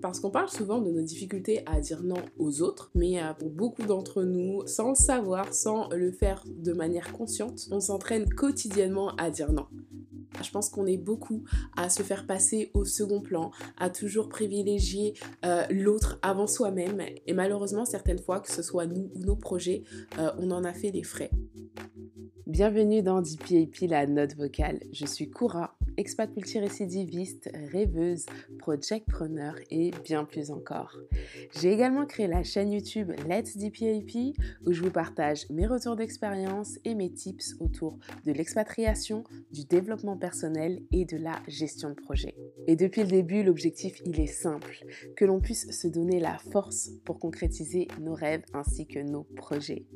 Parce qu'on parle souvent de nos difficultés à dire non aux autres, mais euh, pour beaucoup d'entre nous, sans le savoir, sans le faire de manière consciente, on s'entraîne quotidiennement à dire non. Je pense qu'on est beaucoup à se faire passer au second plan, à toujours privilégier euh, l'autre avant soi-même. Et malheureusement, certaines fois, que ce soit nous ou nos projets, euh, on en a fait les frais. Bienvenue dans DPAP, la note vocale. Je suis Koura, expat multirécidiviste, rêveuse, projectpreneur et bien plus encore. J'ai également créé la chaîne YouTube Let's DPAP où je vous partage mes retours d'expérience et mes tips autour de l'expatriation, du développement personnel et de la gestion de projet. Et depuis le début, l'objectif il est simple, que l'on puisse se donner la force pour concrétiser nos rêves ainsi que nos projets.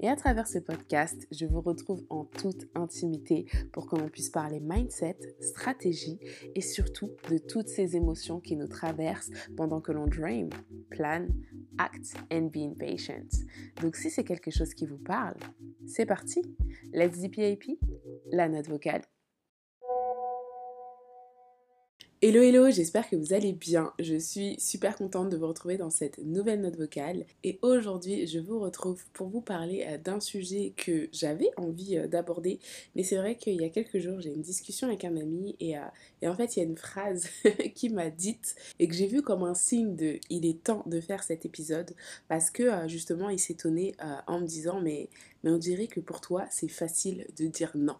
Et à travers ce podcast, je vous retrouve en toute intimité pour que l'on puisse parler mindset, stratégie et surtout de toutes ces émotions qui nous traversent pendant que l'on dream, plan, act and be impatient. Donc si c'est quelque chose qui vous parle, c'est parti. Let's DPAP, la note vocale. Hello hello, j'espère que vous allez bien. Je suis super contente de vous retrouver dans cette nouvelle note vocale et aujourd'hui je vous retrouve pour vous parler euh, d'un sujet que j'avais envie euh, d'aborder mais c'est vrai qu'il y a quelques jours j'ai une discussion avec un ami et, euh, et en fait il y a une phrase qui m'a dite et que j'ai vu comme un signe de il est temps de faire cet épisode parce que justement il s'étonnait en me disant mais on dirait que pour toi c'est facile de dire non.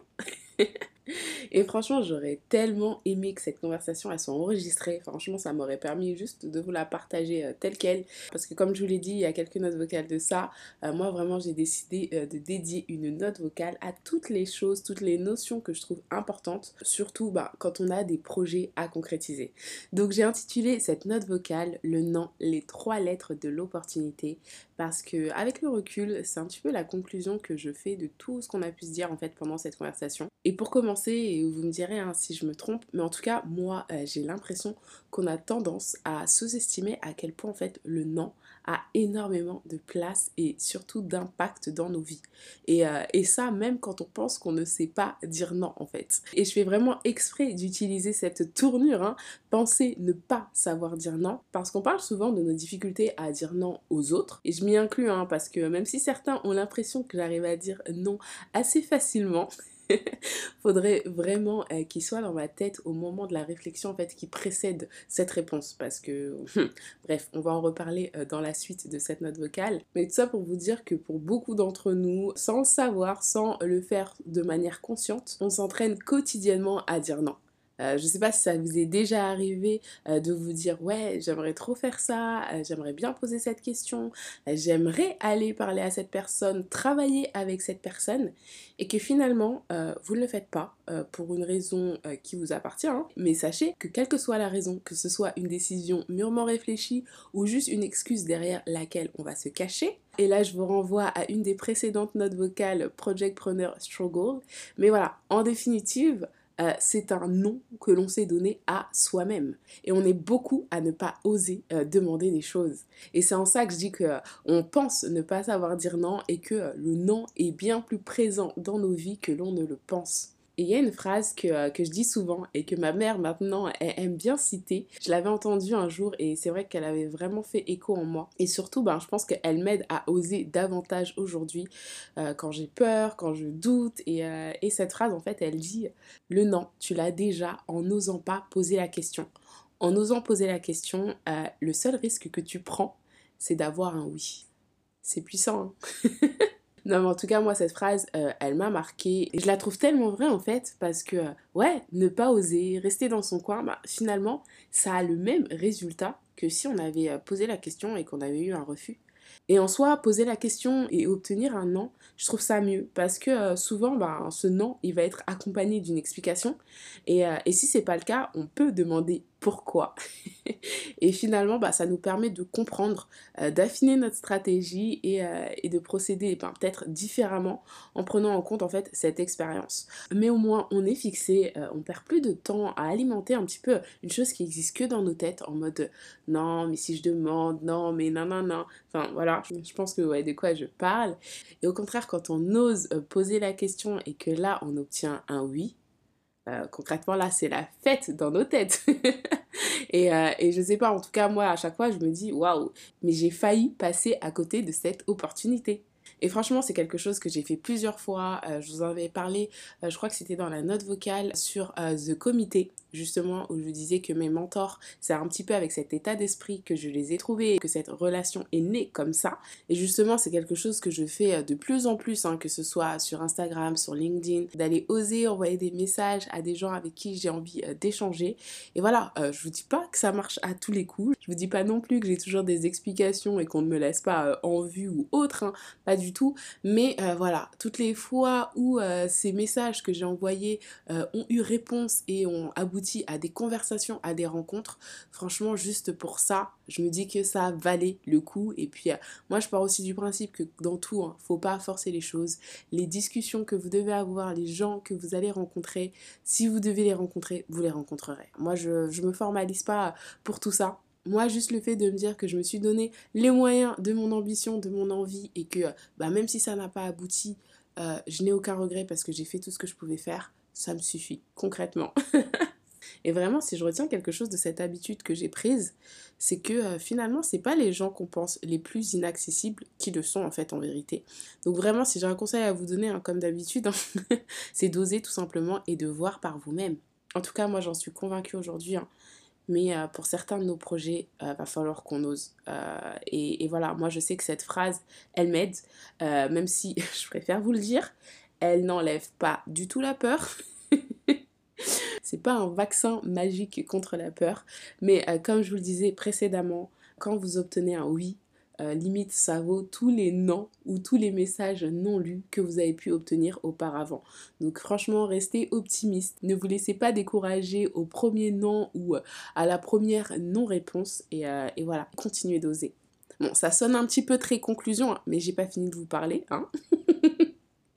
Et franchement, j'aurais tellement aimé que cette conversation elle soit enregistrée. Franchement, ça m'aurait permis juste de vous la partager euh, telle qu'elle. Parce que comme je vous l'ai dit, il y a quelques notes vocales de ça. Euh, moi, vraiment, j'ai décidé euh, de dédier une note vocale à toutes les choses, toutes les notions que je trouve importantes. Surtout bah, quand on a des projets à concrétiser. Donc j'ai intitulé cette note vocale le nom, les trois lettres de l'opportunité. Parce que avec le recul, c'est un petit peu la conclusion que je fais de tout ce qu'on a pu se dire en fait pendant cette conversation. Et pour commencer, vous me direz hein, si je me trompe, mais en tout cas, moi, euh, j'ai l'impression qu'on a tendance à sous-estimer à quel point en fait le non a énormément de place et surtout d'impact dans nos vies. Et, euh, et, ça, même quand on pense qu'on ne sait pas dire non en fait. Et je fais vraiment exprès d'utiliser cette tournure, hein, penser ne pas savoir dire non, parce qu'on parle souvent de nos difficultés à dire non aux autres. Et je m'y inclus, hein, parce que même si certains ont l'impression que j'arrive à dire non assez facilement, faudrait vraiment euh, qu'il soit dans ma tête au moment de la réflexion en fait qui précède cette réponse. Parce que bref on va en reparler euh, dans la suite de cette note vocale. Mais tout ça pour vous dire que pour beaucoup d'entre nous sans le savoir sans le faire de manière consciente on s'entraîne quotidiennement à dire non euh, je ne sais pas si ça vous est déjà arrivé euh, de vous dire ouais j'aimerais trop faire ça, euh, j'aimerais bien poser cette question, j'aimerais aller parler à cette personne, travailler avec cette personne et que finalement vous ne le faites pas pour une raison qui vous appartient. Hein. Mais sachez que quelle que soit la raison, que ce soit une décision mûrement réfléchie ou juste une excuse derrière laquelle on va se cacher, et là, je vous renvoie à une des précédentes notes vocales Projectpreneur Struggle. Mais voilà, en définitive, euh, c'est un nom que l'on s'est donné à soi-même. Et on est beaucoup à ne pas oser euh, demander des choses. Et c'est en ça que je dis que euh, on pense ne pas savoir dire non et que le non est bien plus présent dans nos vies que l'on ne le pense. Et il y a une phrase euh, que, je dis souvent et que ma mère maintenant aime bien citer. Je l'avais entendue un jour et c'est vrai qu'elle avait vraiment fait écho en moi. Et surtout, ben, je pense qu'elle m'aide à oser davantage aujourd'hui euh, quand j'ai peur, quand je doute. Et, euh, et cette phrase, en fait, elle dit Le non, tu l'as déjà en n'osant pas poser la question. En osant poser la question, le seul risque que tu prends, c'est d'avoir un oui. C'est puissant. Hein Non, mais en tout cas, moi, cette phrase, euh, elle m'a marqué. Et je la trouve tellement vraie, en fait, parce que, ouais, ne pas oser, rester dans son coin, bah, finalement, ça a le même résultat que si on avait euh, posé la question et qu'on avait eu un refus. Et en soi, poser la question et obtenir un non, je trouve ça mieux parce que euh, souvent, bah, ce non, il va être accompagné d'une explication. Et, et si c'est pas le cas, on peut demander pourquoi. et finalement, bah, ça nous permet de comprendre, euh, d'affiner notre stratégie et, euh, de procéder ben, peut-être différemment en prenant en compte en fait cette expérience. Mais au moins, on est fixé, euh, on perd plus de temps à alimenter un petit peu une chose qui existe que dans nos têtes en mode non, mais si je demande, non, mais non, non, non. Enfin voilà, je pense que ouais, de quoi je parle. Et au contraire, quand on ose poser la question et que là, on obtient un oui, concrètement, là, c'est la fête dans nos têtes. et, et je sais pas, en tout cas, moi, à chaque fois, je me dis, waouh, mais j'ai failli passer à côté de cette opportunité. Et franchement, c'est quelque chose que j'ai fait plusieurs fois. je vous en avais parlé, je crois que c'était dans la note vocale sur The Comité justement où je disais que mes mentors, c'est un petit peu avec cet état d'esprit que je les ai trouvés que cette relation est née comme ça. Et justement, c'est quelque chose que je fais euh, de plus en plus, hein, que ce soit sur Instagram, sur LinkedIn, d'aller oser envoyer des messages à des gens avec qui j'ai envie euh, d'échanger. Et voilà, euh, je vous dis pas que ça marche à tous les coups. Je vous dis pas non plus que j'ai toujours des explications et qu'on ne me laisse pas en vue ou autre, hein, pas tout. Mais voilà, toutes les fois où ces messages que j'ai envoyés ont eu réponse et ont abouti à des conversations, à des rencontres. Franchement, juste pour ça, je me dis que ça valait le coup. Et puis, euh, moi, je pars aussi du principe que dans tout, hein, faut pas forcer les choses. Les discussions que vous devez avoir, les gens que vous allez rencontrer, si vous devez les rencontrer, vous les rencontrerez. Moi, je, me formalise pas pour tout ça. Moi, juste le fait de me dire que je me suis donné les moyens de mon ambition, de mon envie, et que bah, même si ça n'a pas abouti, euh, je n'ai aucun regret parce que j'ai fait tout ce que je pouvais faire, ça me suffit, concrètement. Et vraiment, si je retiens quelque chose de cette habitude que j'ai prise, c'est que euh, finalement, c'est pas les gens qu'on pense les plus inaccessibles qui le sont en fait en vérité. Donc vraiment, si j'ai un conseil à vous donner, hein, comme d'habitude, c'est d'oser tout simplement et de voir par vous-même. En tout cas, moi, j'en suis convaincue aujourd'hui. Hein. Mais euh, pour certains de nos projets, il euh, va falloir qu'on ose. Et, et, voilà, moi je sais que cette phrase, elle m'aide, même si je préfère vous le dire, elle n'enlève pas du tout la peur. C'est pas un vaccin magique contre la peur, mais euh, comme je vous le disais précédemment, quand vous obtenez un oui, euh, limite ça vaut tous les non ou tous les messages non lus que vous avez pu obtenir auparavant. Donc franchement, restez optimiste. Ne vous laissez pas décourager au premier non ou euh, à la première non-réponse et, et, voilà, continuez d'oser. Bon, ça sonne un petit peu très conclusion, hein, mais j'ai pas fini de vous parler. Hein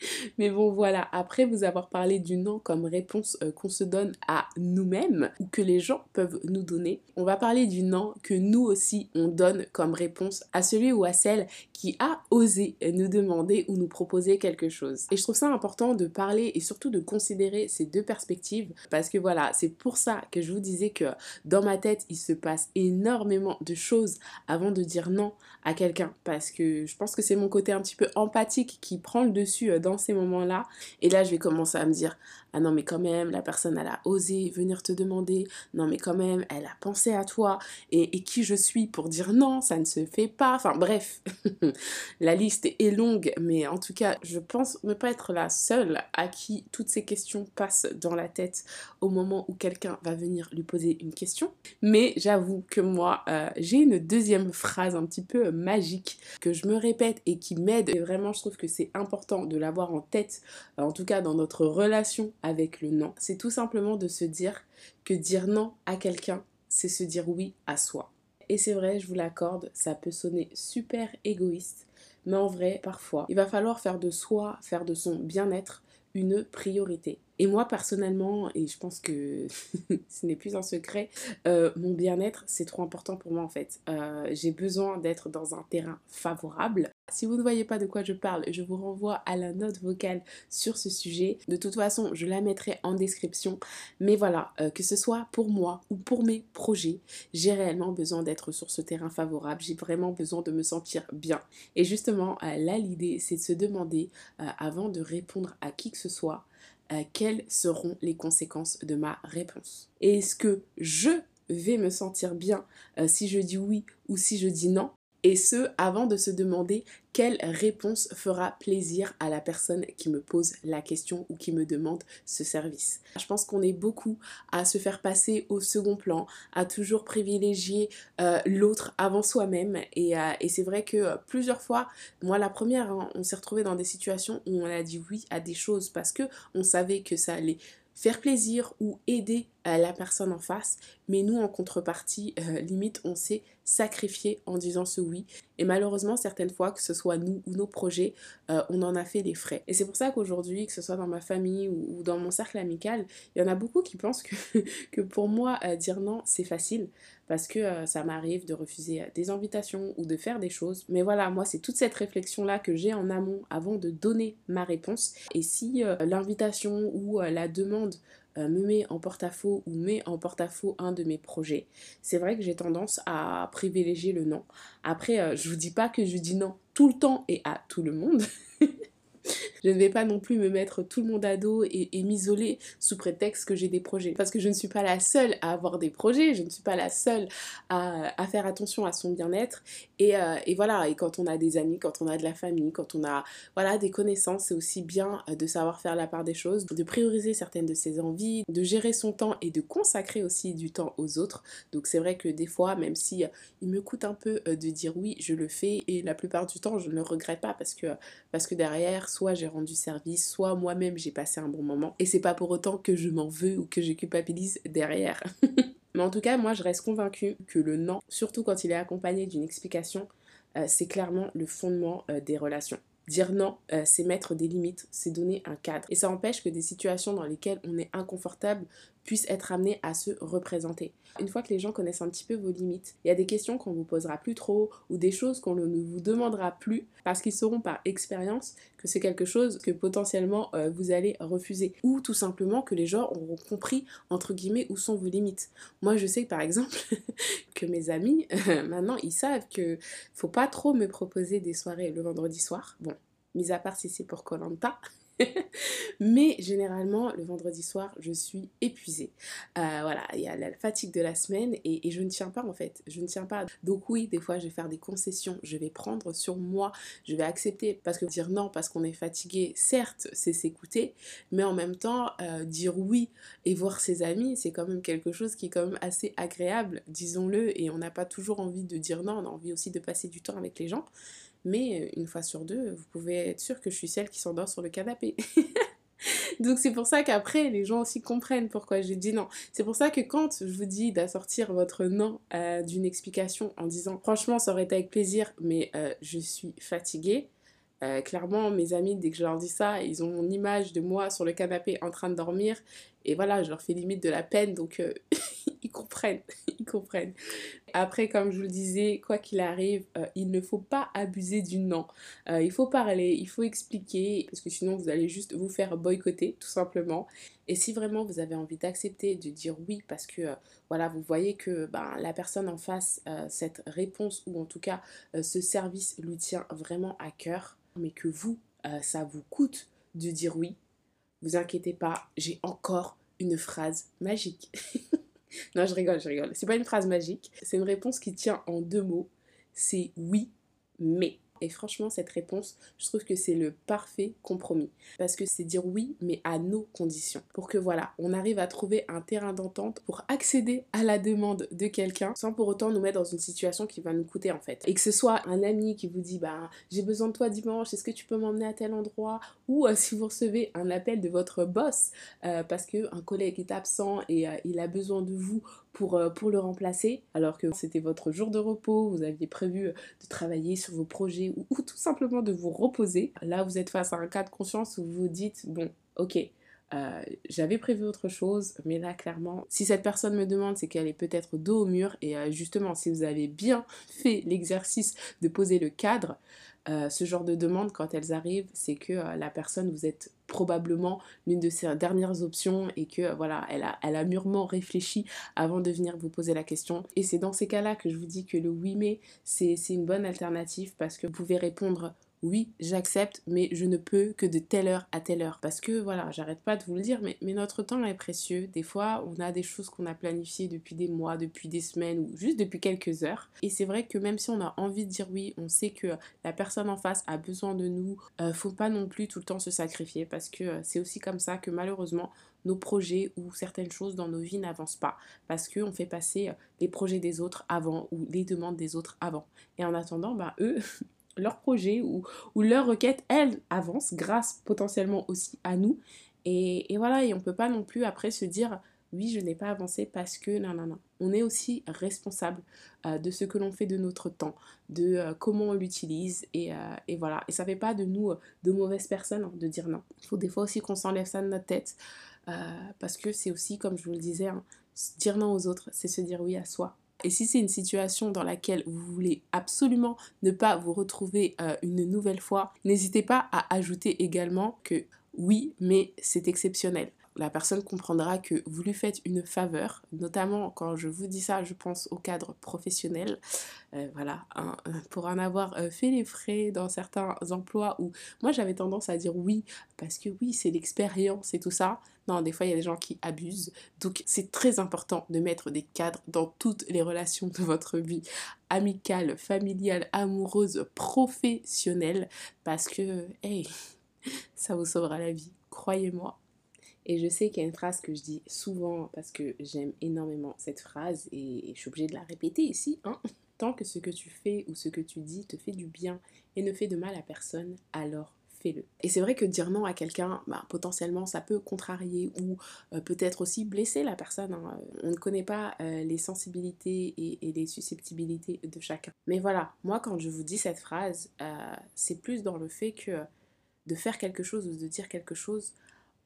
Mais bon, voilà, après vous avoir parlé du non comme réponse euh, qu'on se donne à nous-mêmes ou que les gens peuvent nous donner, on va parler du non que nous aussi on donne comme réponse à celui ou à celle qui a osé nous demander ou nous proposer quelque chose. Et je trouve ça important de parler et surtout de considérer ces deux perspectives parce que voilà, c'est pour ça que je vous disais que dans ma tête, il se passe énormément de choses avant de dire non à quelqu'un parce que je pense que c'est mon côté un petit peu empathique qui prend le dessus euh, dans ces moments-là. Et là, je vais commencer à me dire ah non mais quand même la personne elle a osé venir te demander. Non mais quand même elle a pensé à toi. Et, et qui je suis pour dire non ça ne se fait pas. Enfin bref la liste est longue. Mais en tout cas je pense ne pas être la seule à qui toutes ces questions passent dans la tête au moment où quelqu'un va venir lui poser une question. Mais j'avoue que moi euh, j'ai une deuxième phrase un petit peu magique que je me répète et qui m'aide. Et vraiment je trouve que c'est important de l'avoir en tête en tout cas dans notre relation avec le non. C'est tout simplement de se dire que dire non à quelqu'un, c'est se dire oui à soi. Et c'est vrai, je vous l'accorde, ça peut sonner super égoïste, mais en vrai, parfois, il va falloir faire de soi, faire de son bien-être une priorité. Et moi personnellement, et je pense que ce n'est plus un secret, euh, mon bien-être c'est trop important pour moi en fait. Euh, j'ai besoin d'être dans un terrain favorable. Si vous ne voyez pas de quoi je parle, je vous renvoie à la note vocale sur ce sujet. De toute façon, je la mettrai en description. Mais voilà, euh, que ce soit pour moi ou pour mes projets, j'ai réellement besoin d'être sur ce terrain favorable. J'ai vraiment besoin de me sentir bien. Et justement, là, l'idée, c'est de se demander, avant de répondre à qui que ce soit, euh, quelles seront les conséquences de ma réponse. Est-ce que je vais me sentir bien euh, si je dis oui ou si je dis non? Et ce, avant de se demander quelle réponse fera plaisir à la personne qui me pose la question ou qui me demande ce service. Je pense qu'on est beaucoup à se faire passer au second plan, à toujours privilégier euh, l'autre avant soi-même. Et, euh, c'est vrai que euh, plusieurs fois, moi la première, hein, on s'est retrouvé dans des situations où on a dit oui à des choses parce que on savait que ça allait faire plaisir ou aider la personne en face, mais nous en contrepartie, euh, limite, on s'est sacrifié en disant ce oui. Et malheureusement, certaines fois, que ce soit nous ou nos projets, euh, on en a fait des frais. Et c'est pour ça qu'aujourd'hui, que ce soit dans ma famille ou, dans mon cercle amical, il y en a beaucoup qui pensent que, que pour moi, euh, dire non, c'est facile. Parce que ça m'arrive de refuser des invitations ou de faire des choses. Mais voilà, moi, c'est toute cette réflexion-là que j'ai en amont avant de donner ma réponse. Et si l'invitation ou la demande me met en porte-à-faux ou met en porte-à-faux un de mes projets, c'est vrai que j'ai tendance à privilégier le non. Après, je vous dis pas que je dis non tout le temps et à tout le monde. Je ne vais pas non plus me mettre tout le monde à dos et, m'isoler sous prétexte que j'ai des projets. Parce que je ne suis pas la seule à avoir des projets, je ne suis pas la seule à, faire attention à son bien-être. Euh, et, voilà, et quand on a des amis, quand on a de la famille, quand on a voilà, des connaissances, c'est aussi bien euh, de savoir faire la part des choses, de prioriser certaines de ses envies, de gérer son temps et de consacrer aussi du temps aux autres. Donc c'est vrai que des fois, même si euh, il me coûte un peu de dire oui, je le fais, et la plupart du temps, je ne le regrette pas parce que, parce que derrière, soit j'ai rendu service, soit moi-même j'ai passé un bon moment. Et c'est pas pour autant que je m'en veux ou que je culpabilise derrière. Mais en tout cas, moi je reste convaincue que le non, surtout quand il est accompagné d'une explication, euh, c'est clairement le fondement euh, des relations. Dire non, euh, c'est mettre des limites, c'est donner un cadre. Et ça empêche que des situations dans lesquelles on est inconfortable puissent être amenées à se représenter. Une fois que les gens connaissent un petit peu vos limites, il y a des questions qu'on vous posera plus trop ou des choses qu'on ne vous demandera plus parce qu'ils sauront par expérience que c'est quelque chose que potentiellement euh, vous allez refuser ou tout simplement que les gens auront compris entre guillemets où sont vos limites. Moi je sais par exemple que mes amis maintenant ils savent que faut pas trop me proposer des soirées le vendredi soir. Bon, mis à part si c'est pour Colanta. Mais généralement, le vendredi soir, je suis épuisée. Euh, voilà, il y a la fatigue de la semaine et, je ne tiens pas en fait. Je ne tiens pas. Donc oui, des fois, je vais faire des concessions. Je vais prendre sur moi. Je vais accepter. Parce que dire non parce qu'on est fatigué, certes, c'est s'écouter. Mais en même temps, euh, dire oui et voir ses amis, c'est quand même quelque chose qui est quand même assez agréable, disons-le. Et on n'a pas toujours envie de dire non. On a envie aussi de passer du temps avec les gens. Mais euh, une fois sur deux, vous pouvez être sûr que je suis celle qui s'endort sur le canapé. Donc c'est pour ça qu'après, les gens aussi comprennent pourquoi j'ai dit non. C'est pour ça que quand je vous dis d'assortir votre non euh, d'une explication en disant franchement ça aurait été avec plaisir, mais euh, je suis fatiguée. clairement, mes amis, dès que je leur dis ça, ils ont une image de moi sur le canapé en train de dormir. Et voilà, je leur fais limite de la peine. Donc ils comprennent, ils comprennent. Après, comme je vous le disais, quoi qu'il arrive, euh, il ne faut pas abuser du non. Euh, il faut parler, il faut expliquer, parce que sinon vous allez juste vous faire boycotter, tout simplement. Et si vraiment vous avez envie d'accepter, de dire oui, parce que euh, voilà, vous voyez que ben, la personne en face, cette réponse, ou en tout cas ce service lui tient vraiment à cœur, mais que vous, ça vous coûte de dire oui, vous inquiétez pas, j'ai encore une phrase magique. non, je rigole, je rigole. C'est pas une phrase magique. C'est une réponse qui tient en deux mots. C'est oui, mais. Et franchement, cette réponse, je trouve que c'est le parfait compromis. Parce que c'est dire oui, mais à nos conditions. Pour que voilà, on arrive à trouver un terrain d'entente pour accéder à la demande de quelqu'un sans pour autant nous mettre dans une situation qui va nous coûter en fait. Et que ce soit un ami qui vous dit bah j'ai besoin de toi dimanche, est-ce que tu peux m'emmener à tel endroit? Ou euh, si vous recevez un appel de votre boss euh, parce qu'un collègue est absent et euh, il a besoin de vous pour, pour le remplacer, alors que c'était votre jour de repos, vous aviez prévu de travailler sur vos projets ou, tout simplement de vous reposer. Là, vous êtes face à un cas de conscience où vous vous dites, bon, ok, euh, j'avais prévu autre chose, mais là clairement, si cette personne me demande, c'est qu'elle est peut-être dos au mur. Et euh, justement, si vous avez bien fait l'exercice de poser le cadre, euh, ce genre de demande, quand elles arrivent, c'est que la personne, vous êtes probablement l'une de ses dernières options et que voilà, elle a, elle a mûrement réfléchi avant de venir vous poser la question. Et c'est dans ces cas-là que je vous dis que le oui mais, c'est une bonne alternative parce que vous pouvez répondre oui, j'accepte, mais je ne peux que de telle heure à telle heure. Parce que voilà, j'arrête pas de vous le dire, mais, notre temps est précieux. Des fois, on a des choses qu'on a planifiées depuis des mois, depuis des semaines ou juste depuis quelques heures. Et c'est vrai que même si on a envie de dire oui, on sait que la personne en face a besoin de nous. Euh, faut pas non plus tout le temps se sacrifier parce que euh, c'est aussi comme ça que malheureusement nos projets ou certaines choses dans nos vies n'avancent pas parce qu'on fait passer euh, les projets des autres avant ou les demandes des autres avant. Et en attendant, bah eux, leur projet ou, ou leur requête, elle, avance grâce potentiellement aussi à nous. Et, voilà, et on peut pas non plus après se dire oui, je n'ai pas avancé parce que non, non, non. On est aussi responsable euh, de ce que l'on fait de notre temps, de euh, comment on l'utilise et, euh, voilà. Et ça fait pas de nous de mauvaises personnes hein, de dire non. Il faut des fois aussi qu'on s'enlève ça de notre tête parce que c'est aussi, comme je vous le disais, hein, dire non aux autres, c'est se dire oui à soi. Et si c'est une situation dans laquelle vous voulez absolument ne pas vous retrouver euh, une nouvelle fois, n'hésitez pas à ajouter également que oui, mais c'est exceptionnel. la personne comprendra que vous lui faites une faveur, notamment quand je vous dis ça, je pense au cadre professionnel. Euh, voilà, euh, pour en avoir fait les frais dans certains emplois où moi j'avais tendance à dire oui, parce que oui, c'est l'expérience et tout ça. Des fois il y a des gens qui abusent. Donc c'est très important de mettre des cadres dans toutes les relations de votre vie, amicale, familiale, amoureuse, professionnelle, parce que, hey, ça vous sauvera la vie, croyez-moi. Et je sais qu'il y a une phrase que je dis souvent parce que j'aime énormément cette phrase et je suis obligée de la répéter ici. Hein. Tant que ce que tu fais ou ce que tu dis te fait du bien et ne fait de mal à personne, alors Et c'est vrai que dire non à quelqu'un, bah, potentiellement, ça peut contrarier ou euh, peut-être aussi blesser la personne. Hein. On ne connaît pas euh, les sensibilités et, les susceptibilités de chacun. Mais voilà, moi quand je vous dis cette phrase, euh, c'est plus dans le fait que de faire quelque chose ou de dire quelque chose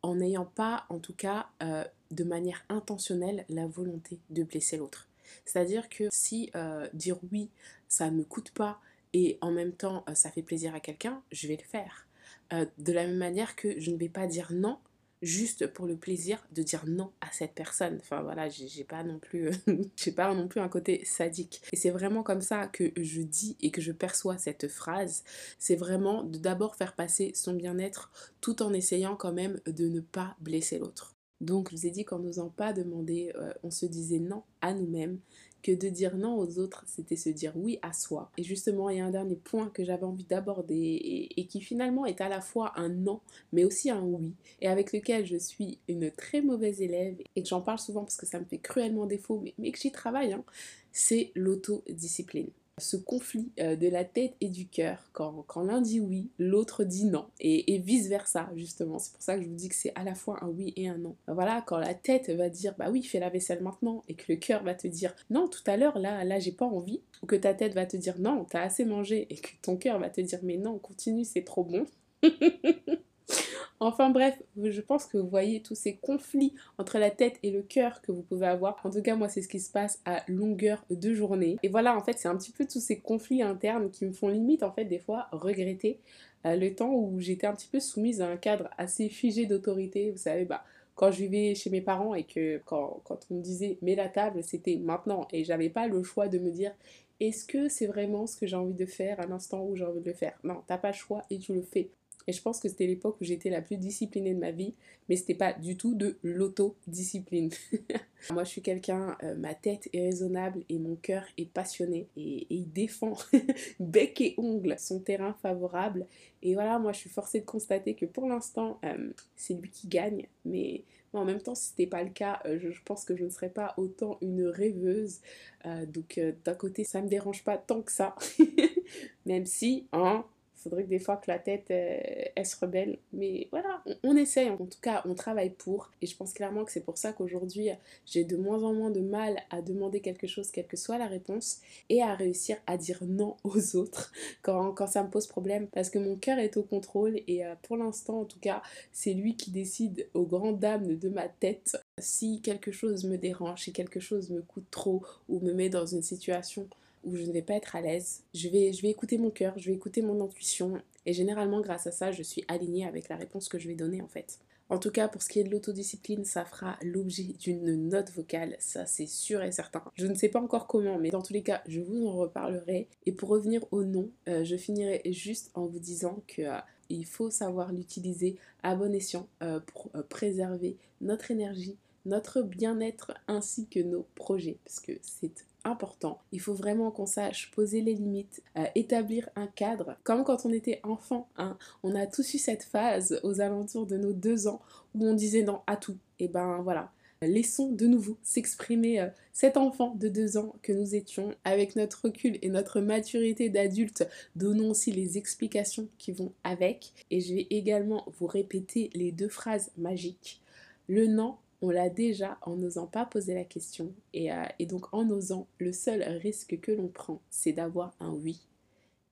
en n'ayant pas, en tout cas, euh, de manière intentionnelle, la volonté de blesser l'autre. C'est-à-dire que si euh, dire oui, ça ne me coûte pas et en même temps euh, ça fait plaisir à quelqu'un, je vais le faire. De la même manière que je ne vais pas dire non juste pour le plaisir de dire non à cette personne. Enfin voilà, j'ai pas non plus j'ai pas non plus un côté sadique. Et c'est vraiment comme ça que je dis et que je perçois cette phrase, c'est vraiment de d'abord faire passer son bien-être tout en essayant quand même de ne pas blesser l'autre. Donc je vous ai dit qu'en n'osant pas demander, euh, on se disait non à nous-mêmes que de dire non aux autres, c'était se dire oui à soi. Et justement, il y a un dernier point que j'avais envie d'aborder et, qui finalement est à la fois un non, mais aussi un oui, et avec lequel je suis une très mauvaise élève et que j'en parle souvent parce que ça me fait cruellement défaut, mais, que j'y travaille, hein, c'est l'autodiscipline ce conflit euh, de la tête et du cœur, quand, l'un dit oui, l'autre dit non, et, vice-versa, justement. C'est pour ça que je vous dis que c'est à la fois un oui et un non. Voilà, quand la tête va dire, bah oui, fais la vaisselle maintenant, et que le cœur va te dire, non, tout à l'heure, là, là, j'ai pas envie, ou que ta tête va te dire, non, t'as assez mangé, et que ton cœur va te dire, mais non, continue, c'est trop bon. Enfin bref, je pense que vous voyez tous ces conflits entre la tête et le cœur que vous pouvez avoir. En tout cas, moi, c'est ce qui se passe à longueur de journée. Et voilà, en fait, c'est un petit peu tous ces conflits internes qui me font limite, en fait, des fois, regretter euh, le temps où j'étais un petit peu soumise à un cadre assez figé d'autorité. Vous savez, bah, quand je vivais chez mes parents et que quand, quand on me disait mets la table, c'était maintenant. Et j'avais pas le choix de me dire est-ce que c'est vraiment ce que j'ai envie de faire à l'instant où j'ai envie de le faire? Non, t'as pas le choix et tu le fais. Et je pense que c'était l'époque où j'étais la plus disciplinée de ma vie, mais c'était pas du tout de l'autodiscipline. Moi, je suis quelqu'un, euh, ma tête est raisonnable et mon cœur est passionné et, il défend bec et ongle son terrain favorable. Et voilà, moi, je suis forcée de constater que pour l'instant, euh, c'est lui qui gagne, mais en même temps, si c'était pas le cas, euh, je, pense que je ne serais pas autant une rêveuse. donc, d'un côté, ça me dérange pas tant que ça, même si, hein, faudrait que des fois que la tête euh, elle, se rebelle. Mais voilà, on, essaye. En tout cas, on travaille pour. Et je pense clairement que c'est pour ça qu'aujourd'hui, j'ai de moins en moins de mal à demander quelque chose, quelle que soit la réponse, et à réussir à dire non aux autres quand, ça me pose problème. Parce que mon cœur est au contrôle et euh, pour l'instant, en tout cas, c'est lui qui décide aux grandes dames de ma tête si quelque chose me dérange, si quelque chose me coûte trop ou me met dans une situation où je ne vais pas être à l'aise. Je vais, je vais écouter mon cœur, je vais écouter mon intuition. Et généralement, grâce à ça, je suis alignée avec la réponse que je vais donner en fait. En tout cas, pour ce qui est de l'autodiscipline, ça fera l'objet d'une note vocale, ça c'est sûr et certain. Je ne sais pas encore comment, mais dans tous les cas, je vous en reparlerai. Et pour revenir au nom, euh, je finirai juste en vous disant que euh, il faut savoir l'utiliser à bon escient euh, pour préserver notre énergie, notre bien-être ainsi que nos projets, parce que c'est important. Il faut vraiment qu'on sache poser les limites, euh, établir un cadre. Comme quand on était enfant, hein, on a tous eu cette phase aux alentours de nos deux ans où on disait non à tout. Et ben voilà, laissons de nouveau s'exprimer euh, cet enfant de deux ans que nous étions. Avec notre recul et notre maturité d'adulte, donnons aussi les explications qui vont avec. Et je vais également vous répéter les deux phrases magiques. Le non on l'a déjà en n'osant pas poser la question. Euh, et, donc en osant, le seul risque que l'on prend, c'est d'avoir un oui.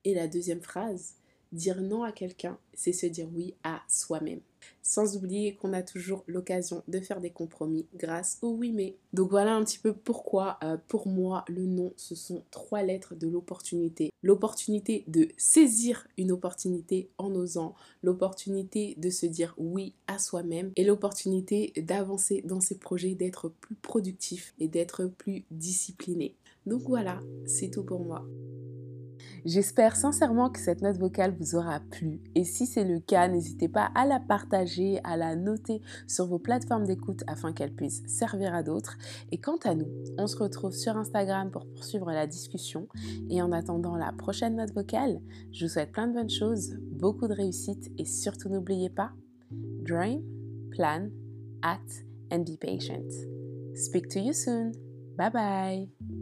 Et la deuxième phrase, dire non à quelqu'un, c'est se dire oui à soi-même. Sans oublier qu'on a toujours l'occasion de faire des compromis grâce au oui mais. Donc voilà un petit peu pourquoi euh, pour moi le non ce sont trois lettres de l'opportunité. L'opportunité de saisir une opportunité en osant, l'opportunité de se dire oui à soi-même et l'opportunité d'avancer dans ses projets, d'être plus productif et d'être plus discipliné. Donc voilà, c'est tout pour moi. J'espère sincèrement que cette note vocale vous aura plu et si c'est le cas, n'hésitez pas à la partager, à la noter sur vos plateformes d'écoute afin qu'elle puisse servir à d'autres. Et quant à nous, on se retrouve sur Instagram pour poursuivre la discussion et en attendant la prochaine note vocale, je vous souhaite plein de bonnes choses, beaucoup de réussite et surtout n'oubliez pas, dream, plan, act and be patient. Speak to you soon. Bye bye.